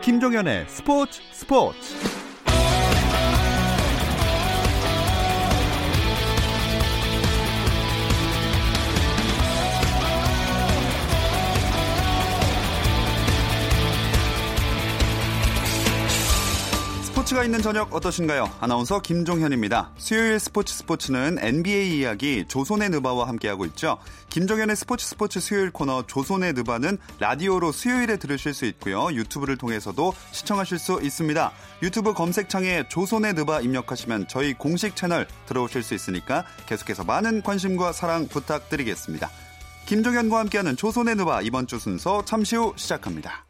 김종현의 스포츠 스포츠 스포츠가 있는 저녁 어떠신가요? 아나운서 김종현입니다. 수요일 스포츠 스포츠는 NBA 이야기 조선의 느바와 함께하고 있죠. 김종현의 스포츠 스포츠 수요일 코너 조선의 느바는 라디오로 수요일에 들으실 수 있고요. 유튜브를 통해서도 시청하실 수 있습니다. 유튜브 검색창에 조선의 느바 입력하시면 저희 공식 채널 들어오실 수 있으니까 계속해서 많은 관심과 사랑 부탁드리겠습니다. 김종현과 함께하는 조선의 느바 이번 주 순서 잠시 후 시작합니다.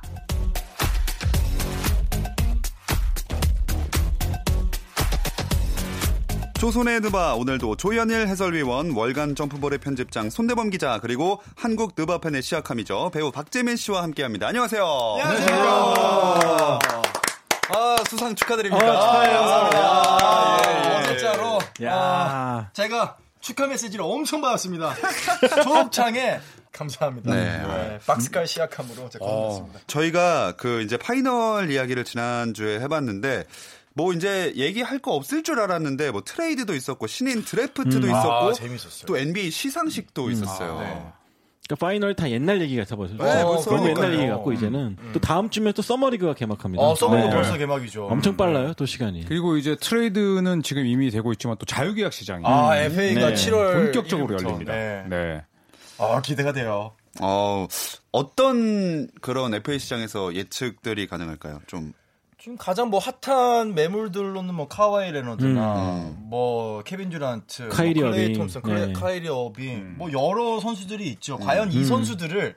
조선의 느바 오늘도 조현일 해설위원 월간 점프볼의 편집장 손대범 기자 그리고 한국 느바팬의 시작함이죠 배우 박재민 씨와 함께합니다 안녕하세요 안녕하세요. 아 수상 축하드립니다 아, 축하해요. 감사합니다. 아, 예, 예. 진짜로. 야. 아, 제가 축하 메시지를 엄청 받았습니다. 초록창에 감사합니다. 네. 네, 박스깔 시약함으로 제가 건졌습니다. 저희가 그 이제 파이널 이야기를 지난주에 해봤는데 뭐 이제 얘기할 거 없을 줄 알았는데 뭐 트레이드도 있었고 신인 드래프트도 있었고 아, 재밌었어요. 또 NBA 시상식도 있었어요. 아, 네. 그러니까 파이널 다 옛날 얘기 같아 보여서 네, 너무 옛날. 얘기 같고 이제는 또 다음 주면 또 서머리그가 개막합니다. 어, 서브도 네. 벌써 개막이죠. 엄청 빨라요, 또 시간이. 그리고 이제 트레이드는 지금 이미 되고 있지만 또 자유계약 시장이 아, FA가 네. 7월 본격적으로 1일부터. 열립니다. 네. 네. 아, 기대가 돼요. 어, 어떤 그런 FA 시장에서 예측들이 가능할까요? 좀 지금 가장 뭐 핫한 매물들로는 뭐 카와이 레너드나 음. 뭐 케빈 듀란트, 카이리 뭐 클레이 어빙. 톰슨, 클레, 네. 카이리 어빙, 뭐 여러 선수들이 있죠. 과연 음. 이 선수들을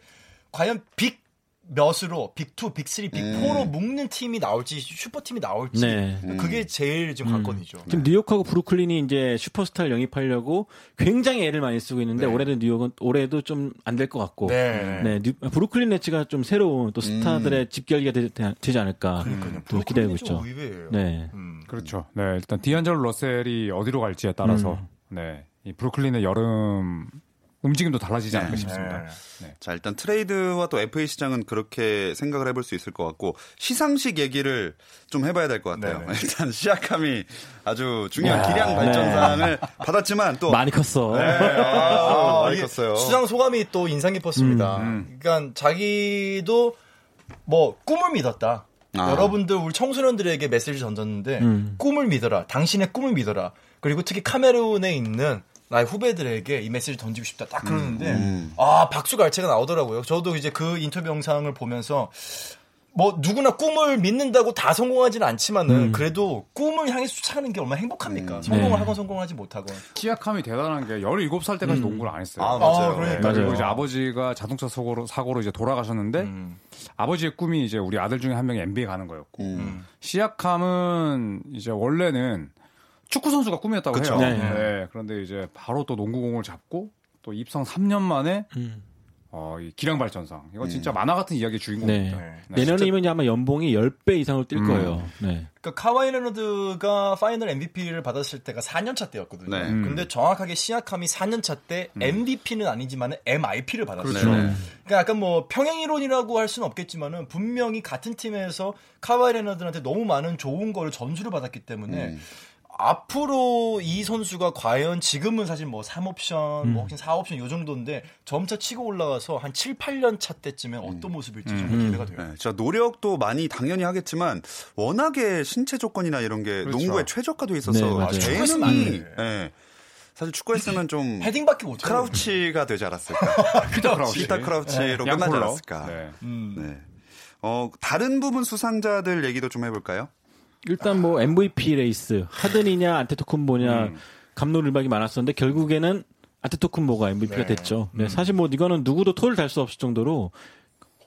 과연 빅 몇으로 빅2, 빅3, 빅4로 묶는 팀이 나올지 슈퍼팀이 나올지 네. 그게 제일 지금 관건이죠. 지금 뉴욕하고 브루클린이 이제 슈퍼스타를 영입하려고 굉장히 애를 많이 쓰고 있는데 네. 올해도 뉴욕은 올해도 좀 안 될 것 같고. 네. 네, 뉴- 브루클린 네츠가 좀 새로운 또 스타들의 집결지가 되, 지 않을까 그러니까요. 또 기대하고 브루클린이 좀 있죠. 의외예요. 네. 음. 그렇죠. 네, 일단 디안젤로 러셀이 어디로 갈지에 따라서 네, 이 브루클린의 여름 움직임도 달라지지 않을까 네. 싶습니다. 네. 자, 일단 트레이드와 또 FA 시장은 그렇게 생각을 해볼 수 있을 것 같고 시상식 얘기를 좀 해봐야 될 것 같아요. 네네. 일단 시약함이 아주 중요한 와, 기량 발전상을 받았지만 또 많이 컸어. 네, 아, 많이 이게 컸어요. 수상 소감이 또 인상 깊었습니다. 음, 그러니까 자기도 뭐 꿈을 믿었다. 아. 여러분들 우리 청소년들에게 메시지 던졌는데 음. 꿈을 믿어라. 당신의 꿈을 믿어라. 그리고 특히 카메룬에 있는 나의 후배들에게 이 메시지 던지고 싶다. 딱 그러는데 음. 아 박수가 알체가 나오더라고요. 저도 이제 그 인터뷰 영상을 보면서 뭐 누구나 꿈을 믿는다고 다 성공하지는 않지만은 그래도 꿈을 향해 쫓아가는 게 얼마나 행복합니까? 성공을 네. 하건 성공하지 못하건. 시약함이 대단한 게 17살 때까지 농구를 안 했어요. 아, 맞아요. 아, 그러니까요. 그리고 맞아요. 이제 아버지가 자동차 사고로, 사고로 이제 돌아가셨는데 음. 아버지의 꿈이 이제 우리 아들 중에 한 명이 NBA 가는 거였고 음. 시약함은 이제 원래는 축구 선수가 꿈이었다고 그쵸. 해요. 네. 네. 그런데 이제 바로 또 농구공을 잡고 또 입성 3년 만에 음. 어, 이 기량 발전상. 이거 진짜 만화 같은 이야기의 주인공입니다. 네. 네. 내년이면 아마 연봉이 10배 이상으로 뛸 음. 거예요. 네. 그러니까 카와이 레너드가 파이널 MVP를 받았을 때가 4년 차 때였거든요. 네. 음. 근데 정확하게 시아캄이 4년 차 때 MVP는 아니지만 MIP를 받았어요. 그렇죠. 네. 그러니까 약간 뭐 평행 이론이라고 할 수는 없겠지만은 분명히 같은 팀에서 카와이 레너드한테 너무 많은 좋은 거를 전수를 받았기 때문에 음. 앞으로 이 선수가 과연 지금은 사실 뭐 3옵션, 뭐 혹시 4옵션 요 정도인데 점차 치고 올라가서 한 7, 8년 차 때쯤에 어떤 모습일지 정말 기대가 돼요. 네, 진짜 노력도 많이 당연히 하겠지만 워낙에 신체 조건이나 이런 게 그렇죠. 농구에 최적화돼 네, 있어서 개인이 돼. 예. 사실 축구했으면 좀 헤딩밖에 못. 크라우치가 되지 않았을까? 피터 크라우치. 피터 크라우치로 네. 끝나지. 않았을까? 네. 음. 네. 어, 다른 부분 수상자들 얘기도 좀 해볼까요? 일단 뭐 MVP 레이스 하든이냐 안테토쿤보냐 음. 갑론을박이 많았었는데 결국에는 안테토쿤보가 MVP가 네. 됐죠. 네, 사실 뭐 이거는 누구도 토를 달 수 없을 정도로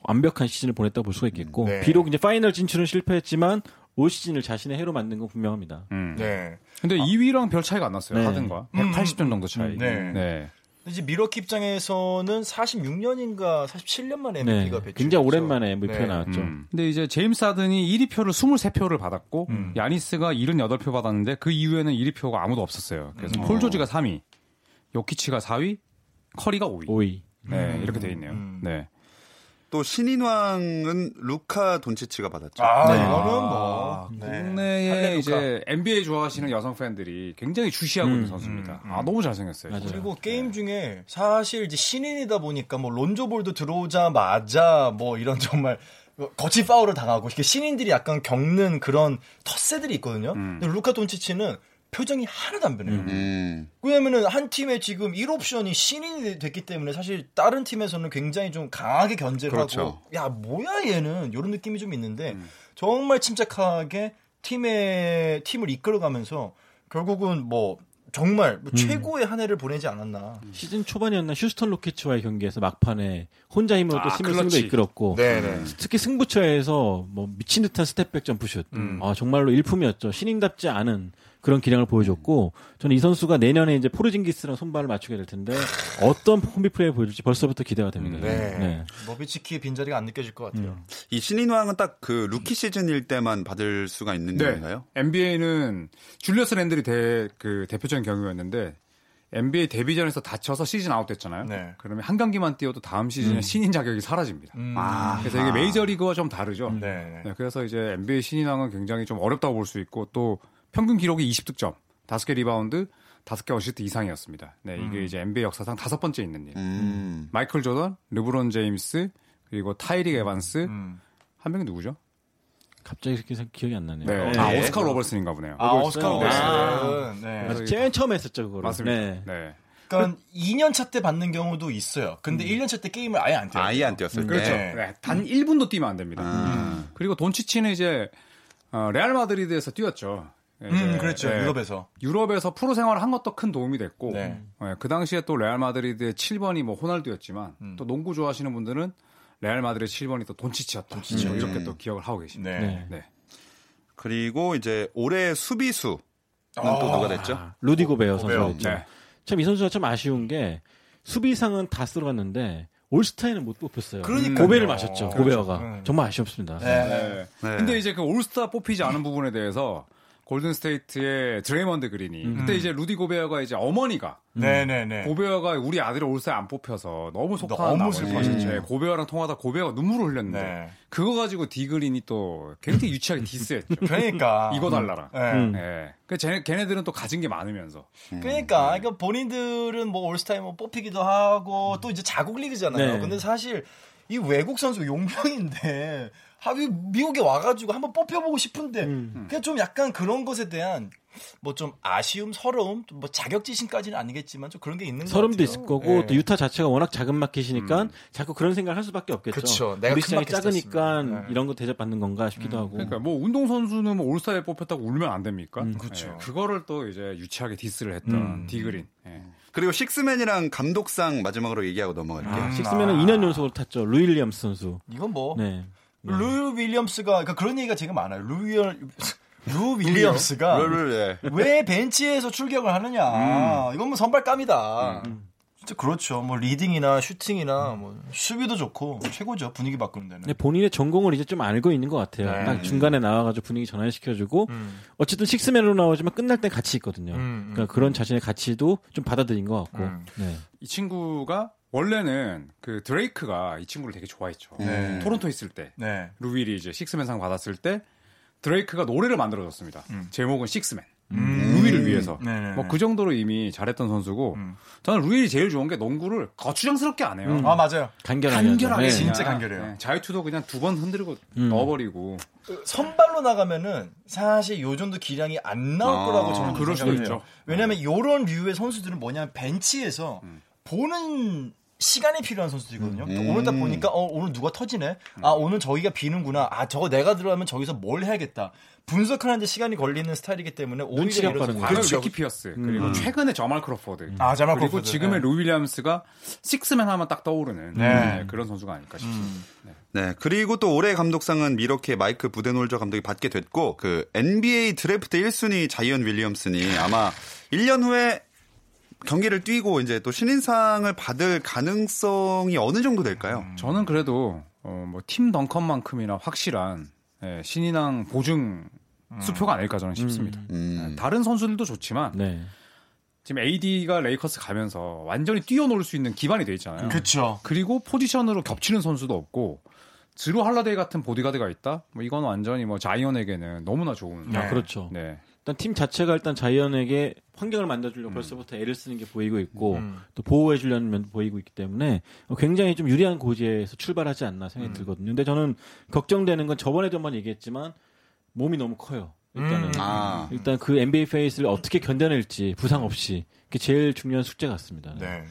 완벽한 시즌을 보냈다고 볼 수가 있겠고 네. 비록 이제 파이널 진출은 실패했지만 올 시즌을 자신의 해로 만든 건 분명합니다. 음. 네. 근데 2위랑 별 차이가 안 났어요. 네. 하든과 180점 정도 차이. 음, 네. 네. 이제 밀워키 입장에서는 46년인가 47년 만에 네, MVP가 배출. 굉장히 오랜만에 MVP가 네. 나왔죠. 음. 근데 이제 제임스 하든이 1위 표를 23표를 받았고 음. 야니스가 78표 받았는데 그 이후에는 1위 표가 아무도 없었어요. 그래서 폴 조지가 3위, 요키치가 4위, 커리가 5위. 5위. 네, 이렇게 돼 있네요. 음. 네. 또 신인왕은 루카 돈치치가 받았죠. 아, 네. 이거는 뭐. 네. 국내에. 이제 NBA 좋아하시는 여성 팬들이 굉장히 주시하고 있는 음, 선수입니다. 음, 아, 너무 잘생겼어요. 맞아요. 그리고 게임 중에 사실 이제 신인이다 보니까 뭐 론조볼도 들어오자마자 뭐 이런 정말 거친 파울을 당하고 이렇게 신인들이 약간 겪는 그런 텃세들이 있거든요. 음. 근데 루카 돈치치는 표정이 하나도 안 변해요. 음. 왜냐면은 한 팀에 지금 1옵션이 신인이 됐기 때문에 사실 다른 팀에서는 굉장히 좀 강하게 견제를 그렇죠. 하고 야 뭐야 얘는 이런 느낌이 좀 있는데 음. 정말 침착하게 팀의 팀을 이끌어가면서 결국은 뭐 정말 뭐 최고의 한 해를 보내지 않았나. 시즌 초반이었나 휴스턴 로켓츠와의 경기에서 막판에 혼자 힘으로 또 아, 팀을. 승도 이끌었고 네네. 특히 승부처에서 뭐 미친 듯한 스텝백 점프슛 음. 아 정말로 일품이었죠 신인답지 않은 그런 기량을 보여줬고 저는 이 선수가 내년에 이제 포르징기스랑 손발을 맞추게 될 텐데 어떤 콤비 플레이를 보여줄지 벌써부터 기대가 됩니다. 네. 노비츠키의 빈자리가 안 느껴질 것 같아요. 이 신인왕은 딱 그 루키 시즌일 때만 받을 수가 있는 네. 건가요? NBA는 줄리어스 랜들이 대, 그 대표적인 경우였는데 NBA 데뷔전에서 다쳐서 시즌 아웃됐잖아요. 네. 그러면 한 경기만 뛰어도 다음 시즌에 신인 자격이 사라집니다. 음. 아. 그래서 이게 메이저 리그와 좀 다르죠. 네. 네, 그래서 이제 NBA 신인왕은 굉장히 좀 어렵다고 볼 수 있고 또 평균 기록이 20득점, 5개 리바운드, 5개 어시스트 이상이었습니다. 네, 이게 이제 NBA 역사상 다섯 번째 있는 일. 음. 마이클 조던, 르브론 제임스, 그리고 타이릭 에반스, 음. 한 명이 누구죠? 갑자기 이렇게 생각- 기억이 안 나네요. 네. 네. 아, 오스카 로버트슨인가 보네요. 아, 오스카 로버트슨. 로버트슨. 네. 맞아, 제일 처음 했었죠 그거를. 맞습니다. 네. 네. 그러니까 2년 차 때 받는 경우도 있어요. 근데 1년 차 때 게임을 아예 안 뛰어요. 아예 안 뛰었을 때. 그렇죠. 네. 네, 단 1분도 뛰면 안 됩니다. 아. 그리고 돈치치는 이제 어, 레알 마드리드에서 뛰었죠. 네, 음, 그렇죠. 네, 유럽에서. 유럽에서 프로 생활을 한 것도 큰 도움이 됐고 네. 네, 그 당시에 또 레알 마드리드의 7번이 뭐 호날두였지만 음. 또 농구 좋아하시는 분들은 레알 마드리드 7번이 또 돈치치였다. 뭐 이렇게 또 기억을 하고 계십니다. 네. 네. 네. 그리고 이제 올해 수비수는 아. 또 누가 됐죠? 아, 루디 고베어. 선수였죠. 네. 참이 선수가 참 아쉬운 게 수비상은 다 쓸어갔는데 올스타에는 못 뽑혔어요. 그러니까요. 고베를 마셨죠. 그렇죠. 고베어가 음. 정말 아쉬웠습니다. 네. 네. 네. 근데 이제 그 올스타 뽑히지 않은 부분에 대해서 골든 스테이트의 드레이먼드 그린이 그때 이제 루디 고베어가 이제 어머니가 네네네. 고베어가 우리 아들이 올스타에 안 뽑혀서 너무 속상한 너무 슬퍼하셨죠. 네, 고베어랑 통화하다 고베어가 눈물을 흘렸는데 네. 그거 가지고 디그린이 또 굉장히 유치하게 디스했죠. 그러니까. 이거 달라라. 네. 음. 예. 그 쟤네, 걔네들은 또 가진 게 많으면서. 그러니까, 그러니까 본인들은 뭐 올스타에 뭐 뽑히기도 하고 또 이제 자국 리그잖아요. 네. 근데 사실 이 외국 선수 용병인데 하기 미국에 와가지고 한번 뽑혀보고 싶은데 그냥 좀 약간 그런 것에 대한 뭐 좀 아쉬움, 서러움, 뭐 자격지심까지는 아니겠지만 좀 그런 게 있는 것 설움도. 있을 거고 예. 또 유타 자체가 워낙 작은 마켓이니까 자꾸 그런 생각을 할 수밖에 없겠죠. 그쵸. 내가 우리 큰 시장이 마켓이 작으니까. 네. 이런 거 대접받는 건가 싶기도 하고. 그러니까 뭐 운동 선수는 뭐 올스타에 뽑혔다고 울면 안 됩니까? 음, 그쵸. 예, 그거를 또 이제 유치하게 디스를 했던 음. 디그린. 예. 그리고 식스맨이랑 감독상 마지막으로 얘기하고 넘어갈게요. 아, 식스맨은 2년 연속으로 탔죠. 루이 윌리엄스 선수. 이건 뭐 네. 루 윌리엄스가 그러니까 그런 얘기가 지금 많아요. 루, 윌, 루 윌리엄스가 를 예. 왜 벤치에서 출격을 하느냐. 이건 뭐 선발감이다. 진짜 그렇죠. 뭐 리딩이나 슈팅이나 뭐 수비도 좋고 최고죠. 분위기 바꾸는 데는. 근데 본인의 전공을 이제 좀 알고 있는 것 같아요. 네. 딱 중간에 나와가지고 분위기 전환시켜주고 어쨌든 식스맨으로 나오지만 끝날 땐 가치 있거든요. 음, 그러니까 그런 자신의 가치도 좀 받아들인 것 같고. 음. 네. 이 친구가 원래는 그 드레이크가 이 친구를 되게 좋아했죠. 네. 토론토 있을 때 네. 루윌이 이제 식스맨상 받았을 때 드레이크가 노래를 만들어줬습니다. 제목은 식스맨. 루윌을 위해서. 네네네. 뭐그 정도로 이미 잘했던 선수고 음. 저는 루윌이 제일 좋은 게 농구를 거추장스럽게 안 해요. 아 맞아요. 간결하게. 간결하게. 네. 진짜 그냥, 간결해요. 네, 자유투도 그냥 두 번 흔들고 음. 넣어버리고 선발로 나가면은 사실 요 정도 기량이 안 나올 아, 거라고 저는 그럴 수도. 있죠. 왜냐하면 요런 류의 선수들은 뭐냐면 벤치에서 보는 시간이 필요한 선수들이거든요. 음. 오늘 딱 보니까 어 오늘 누가 터지네. 아 오늘 저기가 비는구나. 아 저거 내가 들어가면 저기서 뭘 해야겠다. 분석하는데 시간이 걸리는 스타일이기 때문에 오히려. 과거 그렇죠. 리키 피어스 그리고 최근에 자말 크로포드 아 자말 그리고 크로포드. 지금의 네. 루 윌리엄스가 식스맨 하면 딱 떠오르는 네. 네, 그런 선수가 아닐까 싶습니다. 네. 그리고 또 올해 감독상은 밀워키의 마이크 부덴홀저 감독이 받게 됐고 그 NBA 드래프트 1순위 자이언 윌리엄슨이 아마 1년 후에 경기를 뛰고 이제 또 신인상을 받을 가능성이 어느 정도 될까요? 저는 그래도 어, 뭐 팀 덩컨만큼이나 확실한 예, 신인왕 보증 수표가 아닐까 저는 싶습니다. 음. 예, 다른 선수들도 좋지만 네. 지금 AD가 레이커스 가면서 완전히 뛰어놀 수 있는 기반이 돼 있잖아요. 그렇죠. 그리고 포지션으로 겹치는 선수도 없고 드루 할라데이 같은 보디가드가 있다. 뭐 이건 완전히 뭐 자이언에게는 너무나 좋은. 네. 아, 그렇죠. 네. 일단 팀 자체가 일단 자이언에게 환경을 만들어주려고 벌써부터 애를 쓰는 게 보이고 있고 음. 또 보호해 주려는 면도 보이고 있기 때문에 굉장히 좀 유리한 고지에서 출발하지 않나 생각이 들거든요. 근데 저는 걱정되는 건 저번에도 한번 얘기했지만 몸이 너무 커요. 일단은 음. 아. 일단 그 NBA 페이스를 어떻게 견뎌낼지 부상 없이 그게 제일 중요한 숙제 같습니다. 네.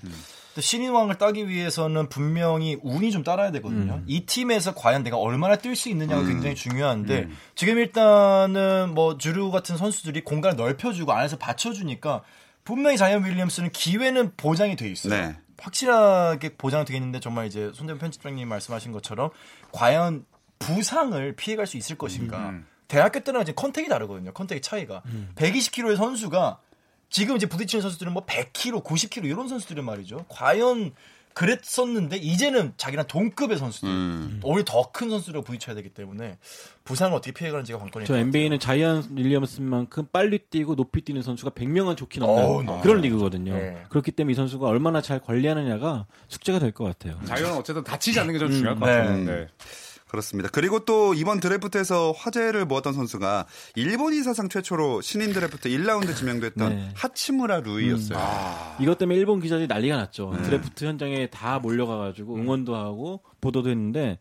신인왕을 따기 위해서는 분명히 운이 좀 따라야 되거든요. 이 팀에서 과연 내가 얼마나 뛸 수 있느냐가 굉장히 중요한데 지금 일단은 뭐 주류 같은 선수들이 공간을 넓혀주고 안에서 받쳐주니까 분명히 자이언 윌리엄스는 기회는 보장이 돼 있어요. 네. 확실하게 보장되어 있는데 정말 이제 손대문 편집장님 말씀하신 것처럼 과연 부상을 피해갈 수 있을 것인가. 대학교 때는 이제 컨택이 다르거든요. 컨택의 차이가. 120kg의 선수가 지금 이제 부딪히는 선수들은 뭐 100kg, 90kg 이런 선수들은 말이죠. 과연 그랬었는데 이제는 자기랑 동급의 선수들, 음. 오히려 더 큰 선수랑 부딪혀야 되기 때문에 부상을 어떻게 피해가는지가 관건이 저 NBA는 자이언 윌리엄슨만큼 빨리 뛰고 높이 뛰는 선수가 100명은 좋긴 없는 너무 그런 리그거든요. 네. 그렇기 때문에 이 선수가 얼마나 잘 관리하느냐가 숙제가 될 것 같아요. 자이언은 어쨌든 다치지 않는 게 좀 중요할 것 네. 같아요. 음. 네. 그렇습니다. 그리고 또 이번 드래프트에서 화제를 모았던 선수가 일본이 사상 최초로 신인 드래프트 1라운드 지명됐던 네. 하치무라 루이였어요. 이것 때문에 일본 기자들이 난리가 났죠. 네. 드래프트 현장에 다 몰려가가지고 응원도 하고 보도도 했는데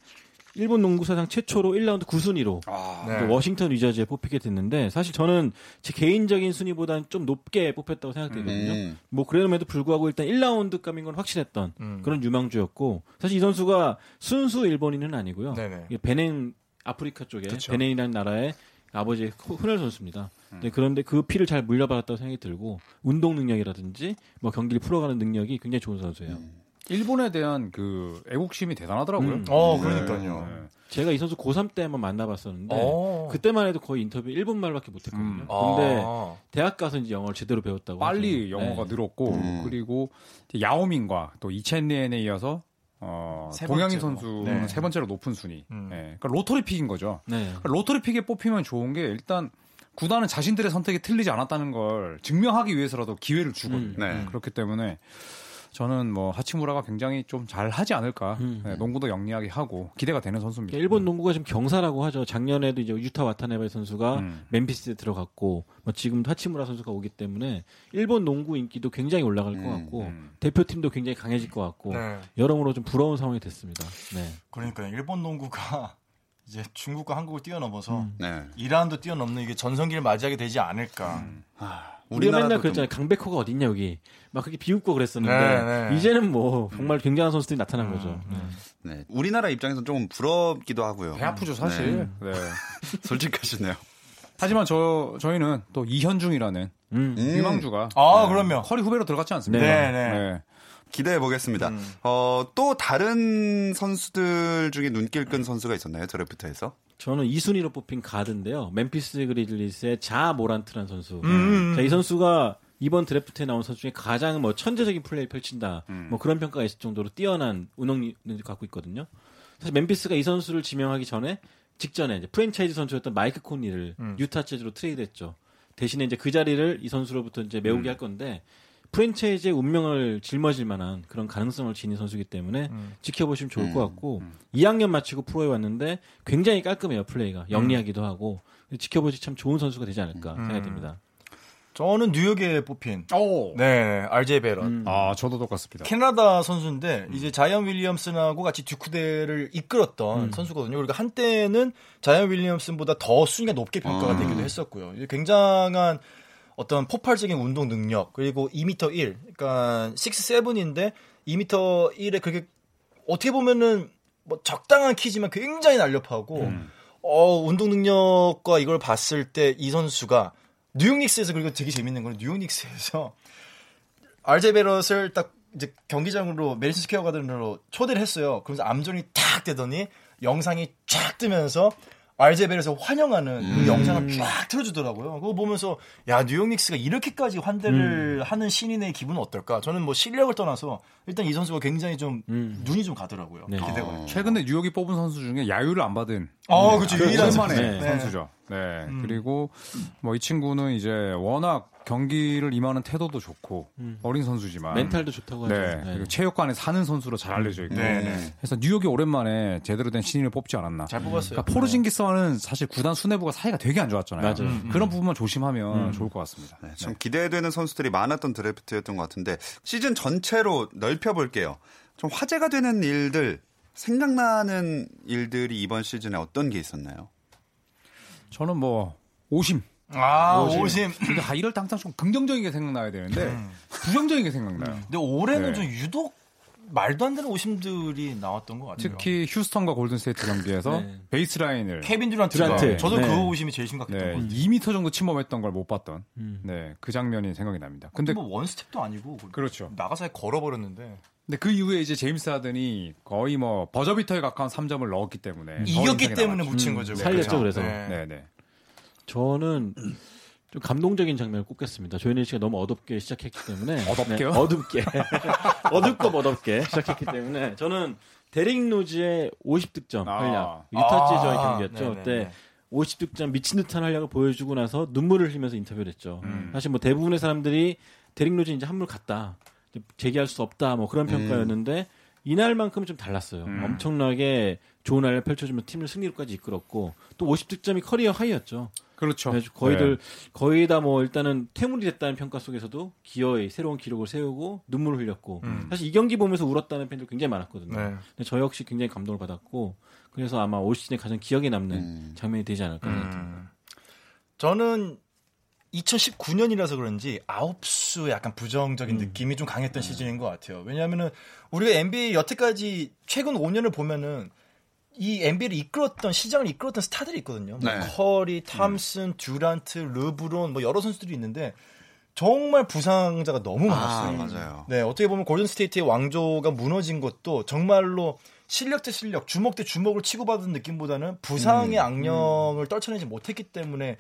일본 농구 사상 최초로 1라운드 9순위로 네. 워싱턴 위저즈에 뽑히게 됐는데 사실 저는 제 개인적인 순위보다는 좀 높게 뽑혔다고 생각되거든요. 음. 뭐 그럼에도 불구하고 일단 1라운드 감인 건 확실했던 음. 그런 유망주였고 사실 이 선수가 순수 일본인은 아니고요. 네네. 이게 베냉 아프리카 쪽에 그쵸. 베넨이라는 나라의 아버지 훈혈 선수입니다. 네, 그런데 그 피를 잘 물려받았다고 생각이 들고 운동 능력이라든지 뭐 경기를 풀어가는 능력이 굉장히 좋은 선수예요. 일본에 대한 그 애국심이 대단하더라고요. 음. 어, 그러니까요. 네. 제가 이 선수 고3 때 한번 만나봤었는데 어. 그때만 해도 거의 인터뷰 1분 말밖에 못했거든요. 음. 근데 아. 대학 가서 이제 영어를 제대로 배웠다고 빨리 하죠. 영어가 네. 늘었고 음. 그리고 야오밍과 또 이첸리엔에 이어서 어, 세 동양인. 선수는 네. 세 번째로 높은 순위. 음. 예, 그러니까 로터리 픽인 거죠. 네. 그러니까 로터리 픽에 뽑히면 좋은 게 일단 구단은 자신들의 선택이 틀리지 않았다는 걸 증명하기 위해서라도 기회를 주거든요. 음. 네. 그렇기 때문에 저는 뭐 하치무라가 굉장히 좀 잘 하지 않을까. 음. 네, 농구도 영리하게 하고 기대가 되는 선수입니다. 일본 농구가 좀 경사라고 하죠. 작년에도 이제 유타 와타나베 선수가 음. 멤피스에 들어갔고 뭐 지금 하치무라 선수가 오기 때문에 일본 농구 인기도 굉장히 올라갈 것 음, 같고 음. 대표팀도 굉장히 강해질 것 같고 네. 여러모로 좀 부러운 상황이 됐습니다. 네. 그러니까 일본 농구가 이제 중국과 한국을 뛰어넘어서 음. 네. 이란도 뛰어넘는 이게 전성기를 맞이하게 되지 않을까. 음. 우리가 맨날 그랬잖아요. 강백호가 어딨냐 여기 막 그렇게 비웃고 그랬었는데 네, 네. 이제는 뭐 정말 굉장한 선수들이 나타난 거죠. 네. 네. 우리나라 입장에서는 조금 부럽기도 하고요. 배 아프죠 사실. 네. 솔직하시네요. 하지만 저 저희는 또 이현중이라는 음. 음, 유망주가 아, 그럼요. 커리 후배로 들어갔지 않습니까? 네, 네. 기대해 보겠습니다. 음. 어, 또 다른 선수들 중에 눈길 끈 선수가 있었나요? 드래프트에서? 저는 2순위로 뽑힌 가드인데요. 멤피스 그리즐리스의 자 모란트라는 선수. 음. 자, 이 선수가 이번 드래프트에 나온 선수 중에 가장 뭐 천재적인 플레이를 펼친다. 뭐 그런 평가가 있을 정도로 뛰어난 운영력을 갖고 있거든요. 사실 멤피스가 이 선수를 지명하기 전에 직전에 이제 프랜차이즈 선수였던 마이크 콘리를 음. 유타 재즈로 트레이드했죠. 대신에 이제 그 자리를 이 선수로부터 이제 메우게 할 건데 프랜차이즈의 운명을 짊어질 만한 그런 가능성을 지닌 선수이기 때문에 음. 지켜보시면 좋을 음, 것 같고 2학년 마치고 프로에 왔는데 굉장히 깔끔해요 플레이가 영리하기도 하고 지켜보시 참 좋은 선수가 되지 않을까 생각이 듭니다. 저는 뉴욕에 뽑힌 오. 네, RJ 베럿. 음. 아 저도 똑같습니다. 캐나다 선수인데 이제 자이언 윌리엄슨하고 같이 듀크대를 이끌었던 선수거든요. 그리고 한때는 자이언 윌리엄슨보다 더 순위가 높게 평가가 아. 되기도 했었고요. 굉장한 어떤 폭발적인 운동 능력 그리고 2m 1, 그러니까 6, 7인데 2m 1에 그게 어떻게 보면은 뭐 적당한 키지만 굉장히 날렵하고 어 운동 능력과 이걸 봤을 때 이 선수가 뉴욕 닉스에서 그리고 되게 재밌는 건 뉴욕 닉스에서 RJ 배럿을 딱 이제 경기장으로 매디슨 스퀘어 가든으로 초대를 했어요. 그러면서 암전이 탁 되더니 영상이 쫙 뜨면서 알제 베럿을 환영하는 그 영상을 쫙 틀어주더라고요. 그거 보면서 야 뉴욕 닉스가 이렇게까지 환대를 하는 신인의 기분은 어떨까? 저는 뭐 실력을 떠나서 일단 이 선수가 굉장히 좀 눈이 좀 가더라고요. 네. 기대가. 요 최근에 뉴욕이 뽑은 선수 중에 야유를 안 받은 아, 그렇죠. 유일한. 네. 선수죠. 네. 그리고 뭐 이 친구는 이제 워낙 경기를 임하는 태도도 좋고 어린 선수지만 멘탈도 좋다고 하죠. 네. 그리고 체육관에 사는 선수로 잘 알려져 있고 네, 네. 그래서 뉴욕이 오랜만에 제대로 된 신인을 뽑지 않았나. 잘 뽑았어요. 그러니까 포르징기스와는 사실 구단 수뇌부가 사이가 되게 안 좋았잖아요. 맞아요. 그런 부분만 조심하면 좋을 것 같습니다. 네, 좀 기대되는 선수들이 많았던 드래프트였던 것 같은데 시즌 전체로 넓혀볼게요. 좀 화제가 되는 일들, 생각나는 일들이 이번 시즌에 어떤 게 있었나요? 저는 뭐 오심. 아, 오심. 근데 아, 이럴 때 항상 좀 긍정적인 게 생각나야 되는데 부정적인 게 생각나요. 근데 올해는 네. 좀 유독 말도 안 되는 오심들이 나왔던 것 같아요. 특히 휴스턴과 골든스테이트 경기에서 네. 베이스라인을 케빈 듀란트가 듀란트. 저도 네. 그 오심이 제일 심각했던 네, 것 같아요. 2m 정도 침범했던 걸 못 봤던 음. 네, 그 장면이 생각이 납니다. 근데 뭐 원스텝도 아니고 그렇죠. 나가서 걸어버렸는데 근데 그 이후에 이제 제임스 하든이 거의 뭐 버저비터에 가까운 3점을 넣었기 때문에 더 이겼기 때문에 남았죠. 묻힌 음, 거죠. 살렸죠, 그래서. 네. 네, 네. 저는 좀 감동적인 장면을 꼽겠습니다. 조현일 씨가 너무 어둡게 시작했기 때문에 어둡게요? 네, 어둡게 어둡고 어둡게 시작했기 때문에 저는 데릭 로즈의 50득점 아. 활약 유타 재즈와의 아, 경기였죠. 네네네. 그때 50득점 미친 듯한 활약을 보여주고 나서 눈물을 흘리면서 인터뷰를 했죠. 음. 사실 뭐 대부분의 사람들이 데릭 로즈 이제 한물 갔다 이 제 재기할 수 없다 뭐 그런 평가였는데 이날만큼은 좀 달랐어요. 음. 엄청나게 좋은 활약 펼쳐주면서 팀을 승리로까지 이끌었고 또 50득점이 커리어 하이였죠. 그렇죠. 거의들 네. 거의 다 뭐 일단은 퇴물이 됐다는 평가 속에서도 커리어의 새로운 기록을 세우고 눈물을 흘렸고 음. 사실 이 경기 보면서 울었다는 팬들 굉장히 많았거든요. 네. 근데 저 역시 굉장히 감동을 받았고 그래서 아마 올 시즌에 가장 기억에 남는 음. 장면이 되지 않을까 생각합니다. 음. 저는 2019년이라서 그런지 아홉수 약간 부정적인 느낌이 좀 강했던 시즌인 것 같아요. 왜냐하면은 우리가 NBA 여태까지 최근 5년을 보면은 이 NBA를 이끌었던 시장을 이끌었던 스타들이 있거든요. 뭐 네. 커리, 탐슨, 듀란트, 르브론 뭐 여러 선수들이 있는데 정말 부상자가 너무 아, 많았어요. 맞아요. 네, 어떻게 보면 골든 스테이트의 왕조가 무너진 것도 정말로 실력 대 실력, 주먹 대 주먹을 치고받은 느낌보다는 부상의 악령을 떨쳐내지 못했기 때문에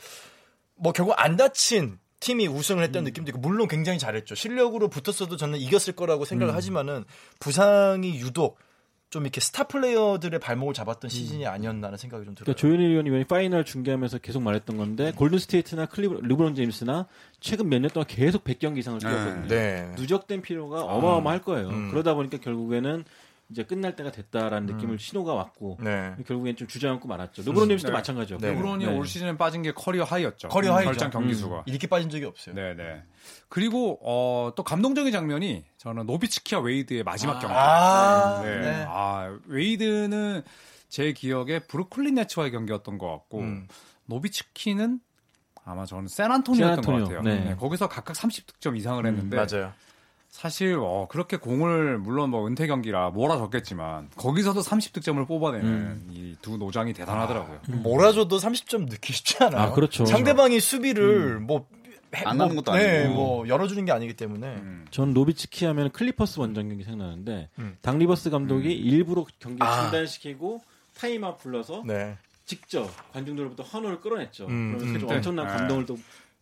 뭐 결국 안 다친 팀이 우승을 했다는 느낌도 있고 물론 굉장히 잘했죠. 실력으로 붙었어도 저는 이겼을 거라고 생각을 하지만은 부상이 유독 좀 이렇게 스타 플레이어들의 발목을 잡았던 시즌이 아니었나라는 생각이 좀 들어요. 그러니까 조현일 위원이 파이널 중계하면서 계속 말했던 건데 골든 스테이트나 클리브 르브론 제임스나 최근 몇 년 동안 계속 100경기 이상을 뛰었거든요. 네. 누적된 피로가 어마어마할 거예요. 음. 그러다 보니까 결국에는 이제 끝날 때가 됐다라는 느낌을 신호가 왔고 네. 결국엔 좀 주저앉고 말았죠. 르브론 제임스도 네. 마찬가지였고. 네. 르브론이 올 시즌에 빠진 게 커리어 하이였죠. 커리어 하이죠. 결장 경기 수가. 이렇게 빠진 적이 없어요. 네, 네. 그리고 어, 또 감동적인 장면이 저는 노비츠키와 웨이드의 마지막 경기. 아, 네. 네. 아, 웨이드는 제 기억에 브루클린 네츠와의 경기였던 것 같고 음. 노비츠키는 아마 저는 샌안토니오였던 것 샌안토니오. 같아요. 네. 네, 거기서 각각 30득점 이상을 했는데 맞아요. 사실 어, 그렇게 공을 물론 뭐 은퇴 경기라 몰아줬겠지만 거기서도 30득점을 뽑아내는 음. 이 두 노장이 대단하더라고요. 몰아줘도 30점 넣기 쉽지 않아요. 아, 그렇죠. 상대방이 수비를 뭐 해- 안 뭐, 하는 것도 네, 아니고. 뭐 열어주는 게 아니기 때문에 음. 전 노비츠키 하면 클리퍼스 원정 경기 생각나는데 음. 닥 리버스 감독이 일부러 경기 를 아. 중단시키고 타임아웃 불러서 네. 직접 관중들로부터 환호를 끌어냈죠. 음, 그러면서 음, 좀 네. 엄청난 네. 감동을 또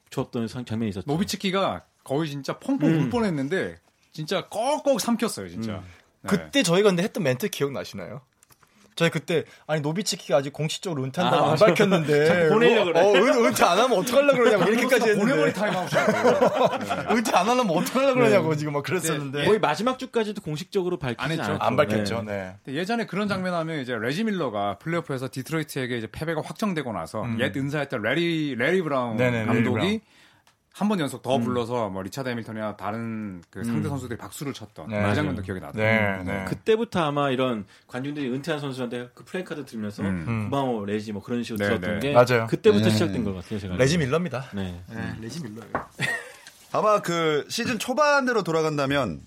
줬던 상- 장면이 있었죠. 노비츠키가 거의 진짜 펑펑 음. 울 뻔했는데 진짜 꺽꺽 삼켰어요, 진짜. 음. 네. 그때 저희가 근데 했던 멘트 기억나시나요? 저희 그때 아니 노비츠키가 아직 공식적으로 은퇴한다고 아, 안. 밝혔는데 자꾸 보내려고 뭐, 그래. 어, 은, 은퇴 안 하면 어떡하려고 그러냐고 이렇게까지 했는데 보내버리 타임아웃이라고. 은퇴 안 하면 어떡하려고 그러냐고 지금 막 그랬었는데 거의 마지막 주까지도 공식적으로 밝히지 안 했죠. 않았죠. 안 밝혔죠. 네. 네. 예전에 그런 장면 하면 이제 레지 밀러가 플레이오프에서 디트로이트에게 이제 패배가 확정되고 나서 음. 옛 은사했던 래리 래리 브라운 네네, 래리 브라운. 한 번 연속 더 불러서 뭐 리차드 해밀턴이나 다른 그 상대 선수들이 박수를 쳤던 네. 그 장면도 기억이 나요. 네, 네. 그때부터 아마 이런 관중들이 은퇴한 선수한테 그 플래카드 들면서 음. 고마워 레지 뭐 그런 식으로 네, 들었던 네. 게 맞아요. 그때부터 네. 시작된 것 같아요. 제가 레지. 밀러입니다. 네. 네, 레지 밀러예요. 아마 그 시즌 초반으로 돌아간다면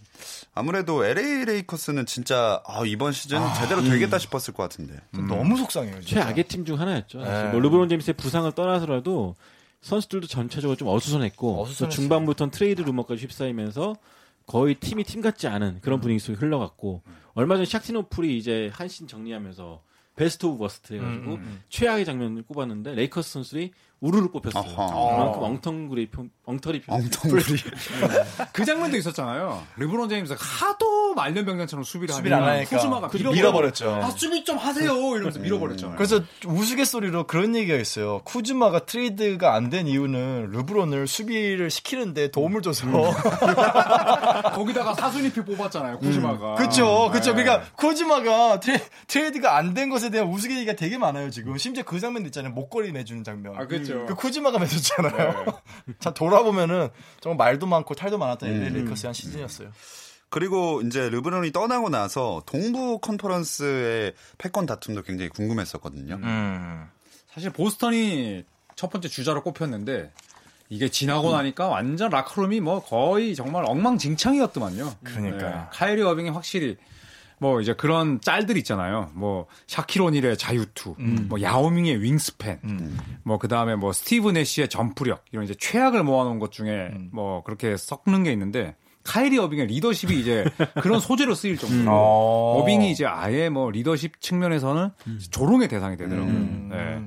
아무래도 LA 레이커스는 진짜 아, 이번 시즌 제대로 되겠다 싶었을 것 같은데. 너무 속상해요. 진짜. 최악의 팀 중 하나였죠. 네. 뭐 르브론 제임스의 부상을 떠나서라도 선수들도 전체적으로 좀 어수선했고 어수선했어요. 또 중반부터는 트레이드 루머까지 휩싸이면서 거의 팀이 팀 같지 않은 음. 그런 분위기 속에 흘러갔고 얼마 전 Shaqtin' a Fool이 이제 한 시즌 정리하면서 best of worst 해가지고 음, 최악의 장면을 꼽았는데 레이커스 선수들이 우르르 꼽혔어요. 그만큼 엉텅구리 표- 엉터리 표- 엉덩이. 그 장면도 있었잖아요. 르브론 제임스가 하도 말년병장처럼 수비를 수비를 안 하니까 하니까 쿠즈마가 그 밀어버려- 밀어버렸죠. 아 수비 좀 하세요 이러면서 밀어버렸잖아요. 그래서 우스갯소리로 그런 얘기가 있어요. 쿠즈마가 트레이드가 안 된 이유는 르브론을 수비를 시키는데 도움을 줘서. 거기다가 사순위피 뽑았잖아요. 쿠즈마가. 그쵸, 그쵸. 네. 그러니까 쿠즈마가 트레, 트레 이드가 안 된 것에 대한 우스갯얘기가 되게 많아요, 지금. 심지어 그 장면도 있잖아요. 목걸이 내주는 장면. 아 그렇죠. 그 쿠즈마가 맺었잖아요. 자, 돌아보면은 정말 말도 많고 탈도 많았던 LA 레이커스의 한 시즌이었어요. 그리고 이제 르브론이 떠나고 나서 동부 컨퍼런스의 패권 다툼도 굉장히 궁금했었거든요. 음. 사실 보스턴이 첫 번째 주자로 꼽혔는데 이게 지나고 나니까 완전 라커룸이 뭐 거의 정말 엉망진창이었더만요. 그러니까요. 네. 카이리 어빙이 확실히 뭐 이제 그런 짤들 있잖아요. 뭐 샤킬 오닐의 자유투, 뭐 야오밍의 wingspan, 뭐 그다음에 뭐 스티브 내시의 점프력 이런 이제 최악을 모아놓은 것 중에 뭐 그렇게 섞는 게 있는데 카이리 어빙의 리더십이 이제 그런 소재로 쓰일 정도로 어. 어빙이 이제 아예 뭐 리더십 측면에서는 조롱의 대상이 되더라고요. 네.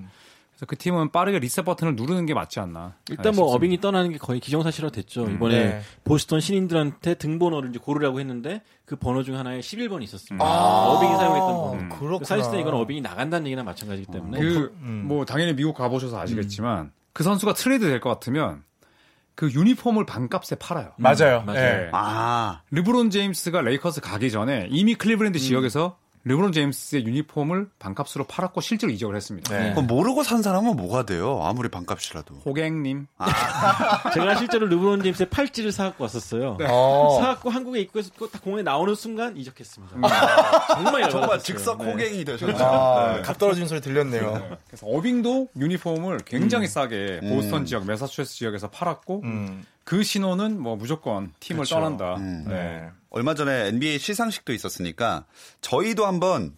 그래서 그 팀은 빠르게 리셋 버튼을 누르는 게 맞지 않나. 일단 네, 뭐 싶습니다. 어빙이 떠나는 게 거의 기정사실화 됐죠. 이번에 네. 보스턴 신인들한테 등번호를 이제 고르라고 했는데 그 번호 중 하나에 11번이 있었습니다. 아. 어빙이 사용했던 번호. 그렇구나. 사실상 이건 어빙이 나간다는 얘기나 마찬가지이기 때문에 그, 뭐, 당연히 미국 가보셔서 아시겠지만, 그 선수가 트레이드 될 것 같으면, 그 유니폼을 반값에 팔아요. 맞아요. 맞아요. 예. 아, 르브론 제임스가 레이커스 가기 전에 이미 클리브랜드 지역에서 르브론 제임스의 유니폼을 반값으로 팔았고 실제로 이적을 했습니다. 네. 그럼 모르고 산 사람은 뭐가 돼요? 아무리 반값이라도. 호갱님. 제가 실제로 르브론 제임스의 팔찌를 사갖고 왔었어요. 어. 사갖고 한국에 입고해서 딱 공에 나오는 순간 이적했습니다. 음. 정말. 정말 즉석 네. 호갱이 되셨죠. 아, 값 떨어지는 소리 들렸네요. 그래서 어빙도 유니폼을 굉장히 싸게 음. 보스턴 지역, 매사추세츠 지역에서 팔았고, 음. 그 신호는 뭐 무조건 팀을 그쵸. 떠난다. 음. 네. 얼마 전에 NBA 시상식도 있었으니까 저희도 한번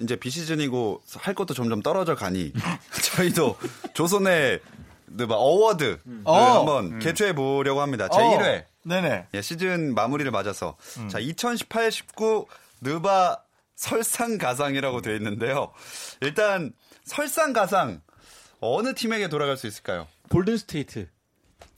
이제 비시즌이고 할 것도 점점 떨어져 가니 저희도 조선의 네, 뭐 award 어. 한번 개최해 보려고 합니다. 제 어. 1회 네네. 예, 시즌 마무리를 맞아서 자2018-19 느바 설상가상이라고 되어 있는데요. 일단 설상가상 어느 팀에게 돌아갈 수 있을까요? 골든 스테이트.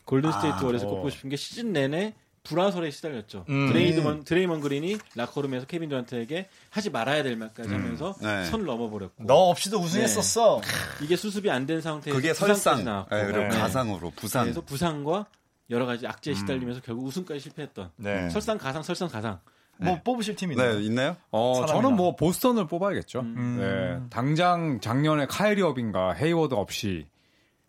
골든 스테이트 아, 워리어스 어. 꼽고 싶은 게 시즌 내내 불화설에 시달렸죠. 음. 드레이드먼, 드레이먼 그린이 라커룸에서 케빈 듀란트에게 하지 말아야 될 말까지 하면서 네. 선을 넘어버렸고 너 없이도 우승했었어. 이게 수습이 안 된 상태에서 그게 설상 나왔고 예, 그리고 네. 가상으로 부상. 그래서 부상과 여러 가지 악재에 시달리면서 결국 우승까지 실패했던 네. 설상 가상 설상 가상 뭐 뽑으실 팀 있나요? 네, 있나요? 어. 저는 뭐 보스턴을 뽑아야겠죠. 음. 네. 당장 작년에 카이리 어빙과 헤이워드 없이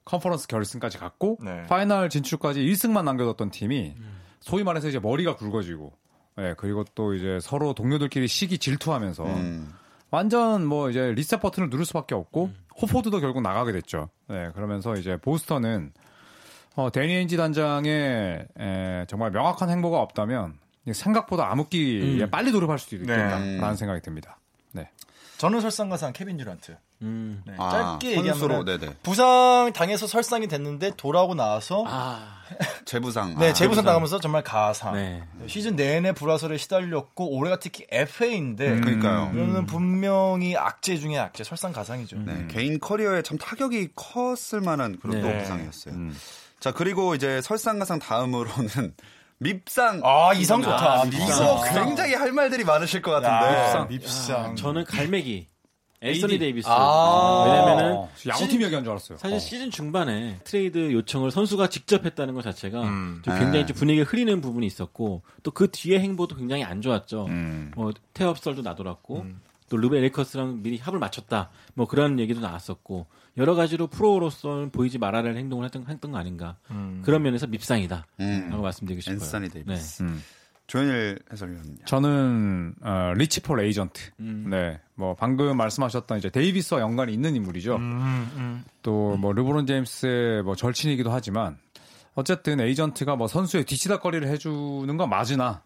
컨퍼런스 결승까지 갔고 네. 파이널 진출까지 1승만 남겨뒀던 팀이 소위 말해서 이제 머리가 굵어지고 네, 그리고 또 이제 서로 동료들끼리 시기 질투하면서 음. 완전 뭐 이제 리셋 버튼을 누를 수밖에 없고 호포드도 결국 나가게 됐죠. 네, 그러면서 이제 보스턴은 어, 대니 에인지 단장의 에, 정말 명확한 행보가 없다면 생각보다 암흑기에 빨리 돌입할 수도 있겠다라는 네. 생각이 듭니다. 네. 저는 설상가상 케빈 듀란트. 음. 네, 아, 짧게 얘기하면 네네. 부상 당해서 설상이 됐는데 돌아오고 나서 아 재부상. 네 아, 재부상 당하면서 정말 가상. 네. 시즌 내내 불화설에 시달렸고 올해가 특히 FA인데 그러니까요. 이거는 분명히 악재 중에 악재, 설상 가상이죠. 네, 개인 커리어에 참 타격이 컸을 만한 그런 또 네. 부상이었어요. 자, 그리고 이제 설상가상 다음으로는 밉상. 아 이상 좋다. 아, 밉상. 이거 굉장히 할 말들이 많으실 것 같은데. 아, 밉상. 저는 갈매기 앤서니 데이비스 아. 왜냐면은 어, 야구팀 얘기한 줄 알았어요. 사실 어. 시즌 중반에 트레이드 요청을 선수가 직접 했다는 것 자체가 음. 좀 네. 굉장히 좀 분위기가 흐리는 부분이 있었고 또 그 뒤에 행보도 굉장히 안 좋았죠. 음. 뭐 태업설도 나돌았고 또 루베 레이커스랑 미리 합을 맞췄다. 뭐 그런 얘기도 나왔었고 여러 가지로 프로로서는 보이지 말아야 할 행동을 했던, 했던 거 아닌가. 그런 면에서 밉상이다. 음. 라고 말씀드리고 싶어요. 앤서니 데이비스. 음. 조현일 해설위원은요. 저는 어, 리치 폴 에이전트. 음. 네, 뭐 방금 말씀하셨던 이제 데이비스와 연관이 있는 인물이죠. 또뭐 르브론 제임스의 뭐 절친이기도 하지만 어쨌든 에이전트가 뭐 선수의 뒤치다거리를 해주는 건 맞으나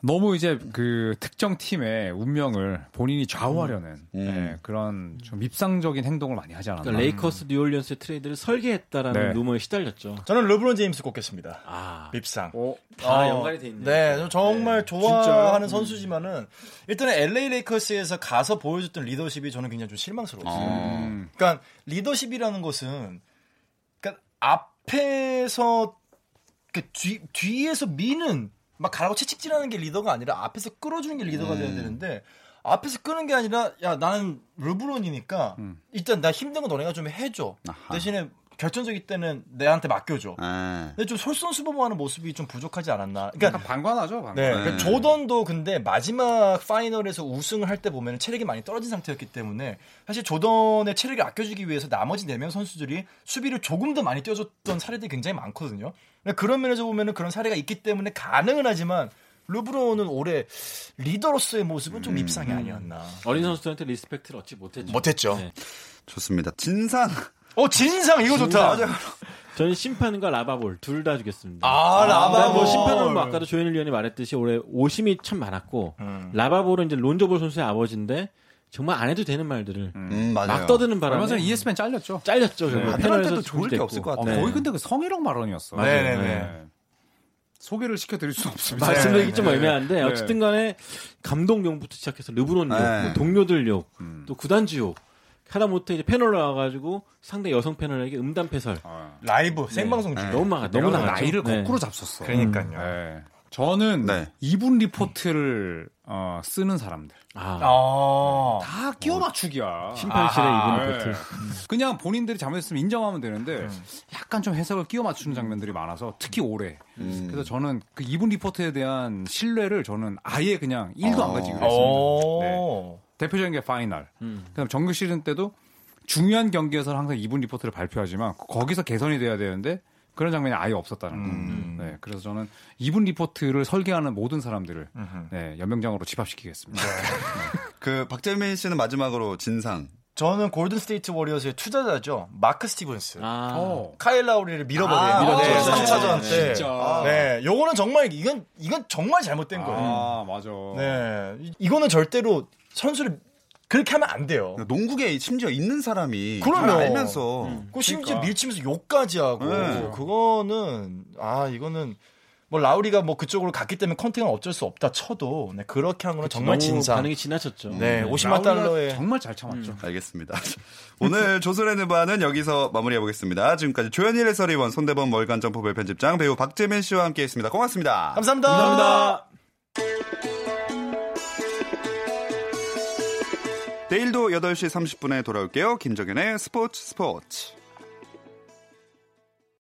너무 이제 그 특정 팀의 운명을 본인이 좌우하려는 네, 그런 좀 밉상적인 행동을 많이 하지 않았나. 그러니까 레이커스 뉴올리언스의 트레이드를 설계했다라는 네. 루머에 시달렸죠. 저는 르브론 제임스 꼽겠습니다. 아, 밉상. 다 어, 연관이 돼 있네요. 네, 저 정말 좋아하는 선수지만은 일단은 LA 레이커스에서 가서 보여줬던 리더십이 저는 굉장히 좀 실망스러웠어요. 음. 그러니까 리더십이라는 것은 그러니까 앞에서 그 뒤, 뒤에서 미는 막 가라고 채찍질하는 게 리더가 아니라 앞에서 끌어주는 게 리더가 돼야 되는데 앞에서 끄는 게 아니라 야 나는 르브론이니까 일단 나 힘든 거 너네가 좀 해줘. 아하. 대신에 결정적일 때는 내한테 맡겨줘. 아. 근데 좀 솔선수범하는 모습이 좀 부족하지 않았나. 그러니까 약간 방관하죠, 방관. 네, 네. 그 조던도 근데 마지막 파이널에서 우승을 할 때 보면 체력이 많이 떨어진 상태였기 때문에 사실 조던의 체력을 아껴주기 위해서 나머지 4명 선수들이 수비를 조금 더 많이 뛰어줬던 사례들이 굉장히 많거든요. 그런 면에서 보면은 그런 사례가 있기 때문에 가능은 하지만 르브론은 올해 리더로서의 모습은 좀 밉상이 아니었나. 어린 선수들한테 respect를 얻지 못했죠. 못했죠. 네. 좋습니다. 진상. 어 진상 이거 좋다. 저는 심판과 라바볼 둘 다 주겠습니다. 아 라바볼. 뭐 심판은 뭐 아까도 조현일 위원이 말했듯이 올해 오심이 참 많았고 음. 라바볼은 이제 론조볼 선수의 아버지인데 정말 안 해도 되는 말들을 음, 맞아요. 막 떠드는 바람에 얼마 전에 ESPN 잘렸죠. 잘렸죠. 팬한테도 패널에서 좋을 게. 없을 것 어, 같아요. 거의 근데 그 성희롱 발언이었어. 맞아요. 네네네. 네. 소개를 시켜드릴 수는 없습니다. 말씀드리기 네, 좀 네. 애매한데 네. 어쨌든 간에 감독 욕부터 시작해서 르브론 욕, 네. 뭐 동료들 욕, 음. 또 구단주 욕 하다못해 이제 패널로 와가지고 상대 여성 패널에게 음담 패설 어. 라이브 생방송 중에. 너무 막 너무 나갔죠. 나이를 네. 거꾸로 잡쉈어. 그러니까요. 네. 저는 네. 이분 리포트를 어, 쓰는 사람들 아, 아. 다 끼워 맞추기야. 심판실에 아하. 이분 리포트. 그냥 본인들이 잘못했으면 인정하면 되는데 음. 약간 좀 해석을 끼워 맞추는 장면들이 많아서 특히 올해. 음. 그래서 저는 그 이분 리포트에 대한 신뢰를 저는 아예 그냥 1도 안 어. 가지고 있습니다. 오. 네. 대표적인 게 파이널. 음. 그다음 정규 시즌 때도 중요한 경기에서는 항상 이분 리포트를 발표하지만 거기서 개선이 돼야 되는데 그런 장면이 아예 없었다는 거. 음. 네, 그래서 저는 이분 리포트를 설계하는 모든 사람들을. 네, 연병장으로 집합시키겠습니다. 그 박재민 씨는 마지막으로 진상. 저는 골든 스테이트 워리어스의 투자자죠. 마크 스티븐스. 아, 어. 카일 라우리를 밀어버린 아, 네, 밀어버렸죠. 3차전 네, 때. 진짜. 네, 요거는 정말 이건 이건 정말 잘못된 거예요. 아, 맞아. 네, 이- 이거는 절대로 선수를 그렇게 하면 안 돼요. 농구계에 심지어 있는 사람이. 잘 알면서 그 심지어 그러니까. 밀치면서 욕까지 하고 네. 그거는 아 이거는 뭐 라우리가 뭐 그쪽으로 갔기 때문에 contact은 어쩔 수 없다 쳐도 네, 그렇게 한 거는 정말 너무 진상. 반응이 지나쳤죠. 네, 50만 라울리가 달러에 정말 잘 참았죠. 알겠습니다. 오늘 조선의 느바는 여기서 마무리해 보겠습니다. 지금까지 조현일 해설위원, 손대범 월간 점프별 편집장, 배우 박재민 씨와 함께했습니다. 고맙습니다. 감사합니다. 감사합니다. 내일도 8시 30분에 돌아올게요. 김정현의 스포츠 스포츠.